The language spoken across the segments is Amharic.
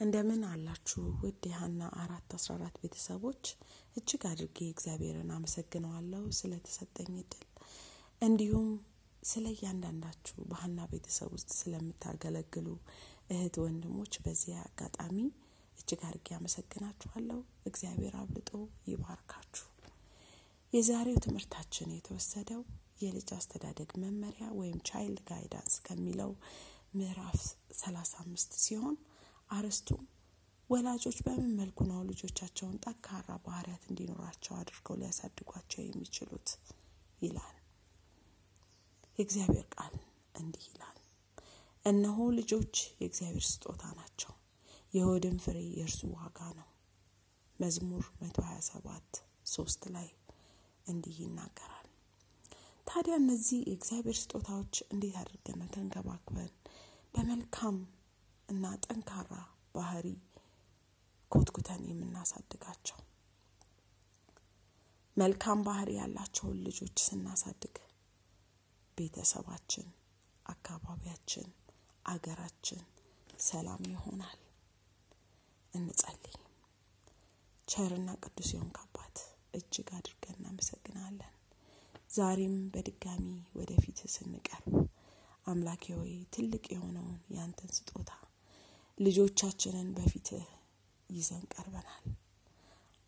እንደምን አላችሁ? ውድ የሀና አራት አስራ አራት ቤተሰቦች እጅግ አድርጌ እግዚአብሔርን አመሰግነዋለሁ ስለተሰጠኝ እድል። እንዲሁም ስለ እያንዳንዳችሁ በሀና ቤተሰብ ውስጥ ስለምታገለግሉ እህት ወንድሞች በዚህ አጋጣሚ እጅግ አድርጌ አመሰግናችኋለሁ። እግዚአብሔር አብልጦ ይባርካችሁ። የዛሬው ትምህርታችን የተወሰደው የልጅ አስተዳደግ መመሪያ ወይም ቻይልድ ጋይዳንስ ከሚለው ምዕራፍ 35 ሲሆን አርስቱም ወላጆች በምን መልኩ ነው ልጆቻቸውን ጠንካራ ባህሪያት እንዲኖራቸው አድርገው ሊያሳድጓቸው የሚችሉት? ይላል። የእግዚአብሔር ቃል እንዲህ ይላል። እነሆ ልጆች የእግዚአብሔር ስጦታ ናቸው። የሆድም ፍሬ የእርሱ ዋጋ ነው። መዝሙር 127 ሶስት ላይ እንዲህ ይናገራል። ታዲያ እነዚህ የእግዚአብሔር ስጦታዎች እንዴት አድርገን ነው ተንከባክበን በመልካም እና ጠንካራ ባህሪ ኮትኩተን የምናሳድጋቸው። መልካም ባህሪ ያላቸውን ልጆች ስናሳድግ ቤተሰባችን አካባቢያችን አገራችን ሰላም ይሆናል። እንጸልይ። ቸርና ቅዱስ የሆን ካባት እጅግ አድርገን እናመሰግናለን። ዛሬም በድጋሚ ወደፊት ስንቀርብ አምላኬ ሆይ ትልቅ የሆነውን ያንተን ስጦታ ልጆቻችንን በፊትህ ይዘን ቀርበናል።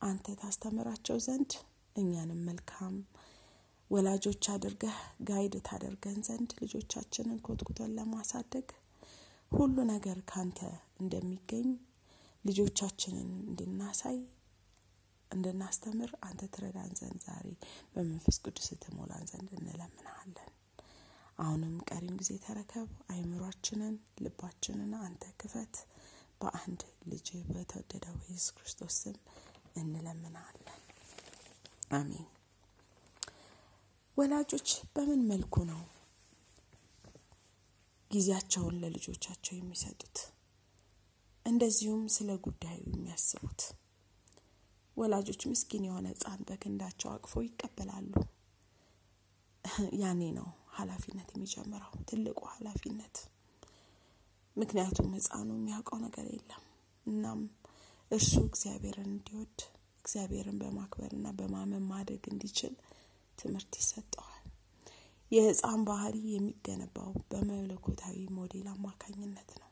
አንተ ታስተምራቸው ዘንድ እኛንም መልካም ወላጆች አድርገህ ጋይድ ታደርገን ዘንድ ልጆቻችንን ኮትኩተን ለማሳደግ ሁሉ ነገር ካንተ እንደሚገኝ ልጆቻችንን እንድናሳይ እንድናስተምር አንተ ትረዳን ዘንድ ዛሬ በመንፈስ ቅዱስ ትሞላን ዘንድ እንለምናሃለን አሁንም ቀሪም ጊዜ ተረከብ አይምሯችንን ልባችንን አንተ ክፈት። በአንድ ልጅ በተወደደው ኢየሱስ ክርስቶስ ስም እንለምናለን አሜን። ወላጆች በምን መልኩ ነው ጊዜያቸውን ለልጆቻቸው የሚሰጡት? እንደዚሁም ስለ ጉዳዩ የሚያስቡት? ወላጆች ምስኪን የሆነ ህፃን በክንዳቸው አቅፈው ይቀበላሉ። ያኔ ነው ሀላፊነት የሚጀምረው ትልቁ ሀላፊነት ምክንያቱም ህፃኑ የሚያውቀው ነገር የለም። እናም እርሱ እግዚአብሔርን እንዲወድ እግዚአብሔርን በማክበርና በማመን ማደግ እንዲችል ትምህርት ይሰጠዋል። የህፃን ባህሪ የሚገነባው በመለኮታዊ ሞዴል አማካኝነት ነው።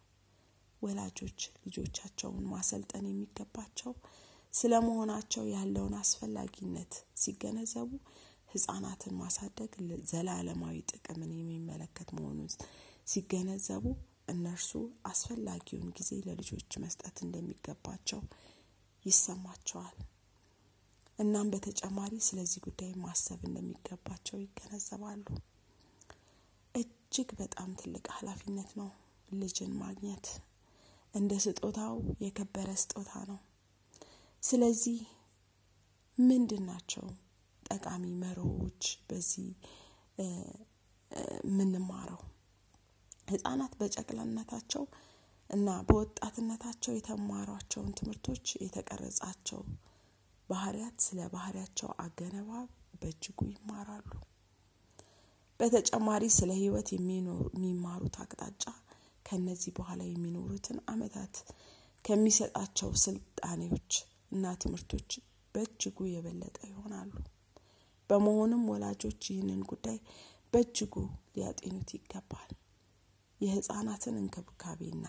ወላጆች ልጆቻቸውን ማሰልጠን የሚገባቸው ስለ መሆናቸው ያለውን አስፈላጊነት ሲገነዘቡ ህጻናትን ማሳደግ ዘላለማዊ ጥቅምን የሚመለከት መሆኑን ሲገነዘቡ እነርሱ አስፈላጊውን ጊዜ ለልጆች መስጠት እንደሚገባቸው ይሰማቸዋል። እናም በተጨማሪ ስለዚህ ጉዳይ ማሰብ እንደሚገባቸው ይገነዘባሉ። እጅግ በጣም ትልቅ ኃላፊነት ነው ልጅን ማግኘት። እንደ ስጦታው የከበረ ስጦታ ነው። ስለዚህ ምንድን ናቸው ጠቃሚ መርሆች በዚህ የምንማረው። ህጻናት በጨቅላነታቸው እና በወጣትነታቸው የተማሯቸውን ትምህርቶች የተቀረጻቸው ባህሪያት ስለ ባህሪያቸው አገነባብ በእጅጉ ይማራሉ። በተጨማሪ ስለ ህይወት የሚማሩት አቅጣጫ ከነዚህ በኋላ የሚኖሩትን አመታት ከሚሰጣቸው ስልጣኔዎች እና ትምህርቶች በእጅጉ የበለጠ ይሆናሉ በመሆኑም ወላጆች ይህንን ጉዳይ በእጅጉ ሊያጤኑት ይገባል። የህፃናትን እንክብካቤና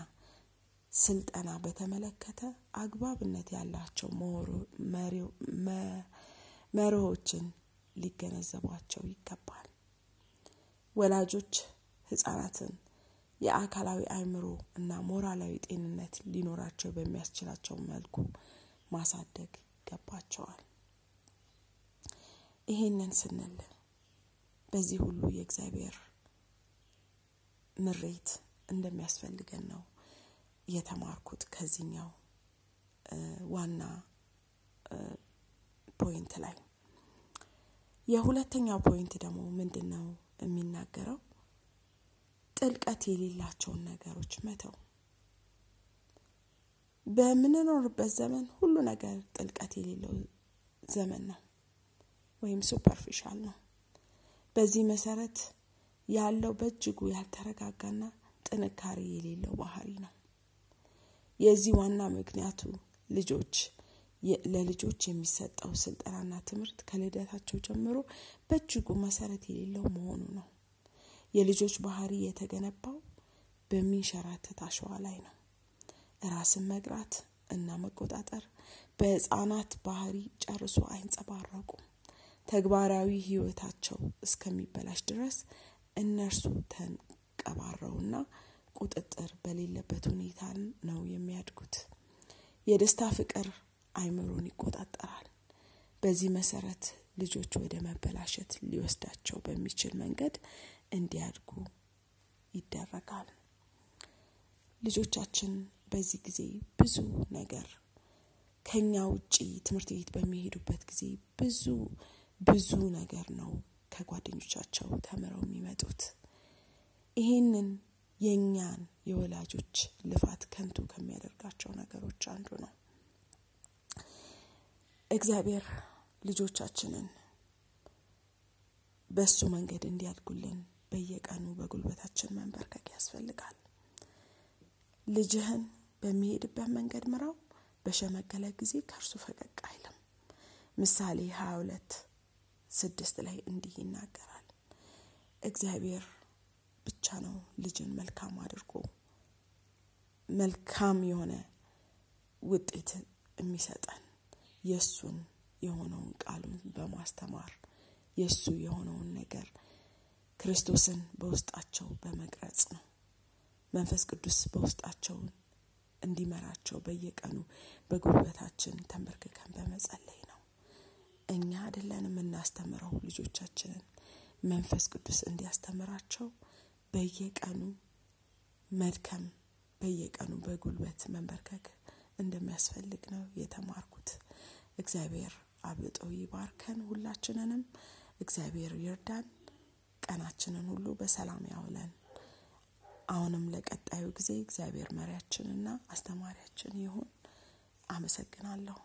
ስልጠና በተመለከተ አግባብነት ያላቸው መርሆችን ሊገነዘቧቸው ይገባል። ወላጆች ህጻናትን የአካላዊ አእምሮ እና ሞራላዊ ጤንነት ሊኖራቸው በሚያስችላቸው መልኩ ማሳደግ ይገባቸዋል ይሄንን ስንል በዚህ ሁሉ የእግዚአብሔር ምሪት እንደሚያስፈልገን ነው የተማርኩት ከዚህኛው ዋና point ላይ። የሁለተኛው point ደግሞ ምንድን ነው የሚናገረው? ጥልቀት የሌላቸውን ነገሮች መተው። በምንኖርበት ዘመን ሁሉ ነገር ጥልቀት የሌለው ዘመን ነው ወይም ሱፐርፊሻል ነው በዚህ መሰረት ያለው በእጅጉ ያልተረጋጋና ጥንካሬ የሌለው ባህሪ ነው የዚህ ዋና ምክንያቱ ልጆች ለልጆች የሚሰጠው ስልጠናና ትምህርት ከልደታቸው ጀምሮ በእጅጉ መሰረት የሌለው መሆኑ ነው። የልጆች ባህሪ የተገነባው በሚንሸራተት አሸዋ ላይ ነው። ራስን መግራት እና መቆጣጠር በህፃናት ባህሪ ጨርሶ አይንጸባረቁም። ተግባራዊ ህይወታቸው እስከሚበላሽ ድረስ እነርሱ ተንቀባረውና ቁጥጥር በሌለበት ሁኔታ ነው የሚያድጉት። የደስታ ፍቅር አይምሮን ይቆጣጠራል። በዚህ መሰረት ልጆች ወደ መበላሸት ሊወስዳቸው በሚችል መንገድ እንዲያድጉ ይደረጋል። ልጆቻችን በዚህ ጊዜ ብዙ ነገር ከኛ ውጪ ትምህርት ቤት በሚሄዱበት ጊዜ ብዙ ብዙ ነገር ነው ከጓደኞቻቸው ተምረው የሚመጡት። ይሄንን የእኛን የወላጆች ልፋት ከንቱ ከሚያደርጋቸው ነገሮች አንዱ ነው። እግዚአብሔር ልጆቻችንን በሱ መንገድ እንዲያድጉልን በየቀኑ በጉልበታችን መንበርከክ ያስፈልጋል። ልጅህን በሚሄድበት መንገድ ምራው፣ በሸመገለ ጊዜ ከእርሱ ፈቀቅ አይልም። ምሳሌ ሀያ ሁለት ስድስት ላይ እንዲህ ይናገራል። እግዚአብሔር ብቻ ነው ልጅን መልካም አድርጎ መልካም የሆነ ውጤት የሚሰጠን የእሱን የሆነውን ቃሉን በማስተማር የእሱ የሆነውን ነገር ክርስቶስን በውስጣቸው በመቅረጽ ነው። መንፈስ ቅዱስ በውስጣቸው እንዲመራቸው በየቀኑ በጉልበታችን ተንበርክከን በመጸለይ ነው። እኛ አይደለን የምናስተምረው ልጆቻችንን መንፈስ ቅዱስ እንዲያስተምራቸው በየቀኑ መድከም በየቀኑ በጉልበት መንበርከክ እንደሚያስፈልግ ነው የተማርኩት። እግዚአብሔር አብልጦ ይባርከን ሁላችንንም። እግዚአብሔር ይርዳን። ቀናችንን ሁሉ በሰላም ያውለን። አሁንም ለቀጣዩ ጊዜ እግዚአብሔር መሪያችንና አስተማሪያችን ይሁን። አመሰግናለሁ።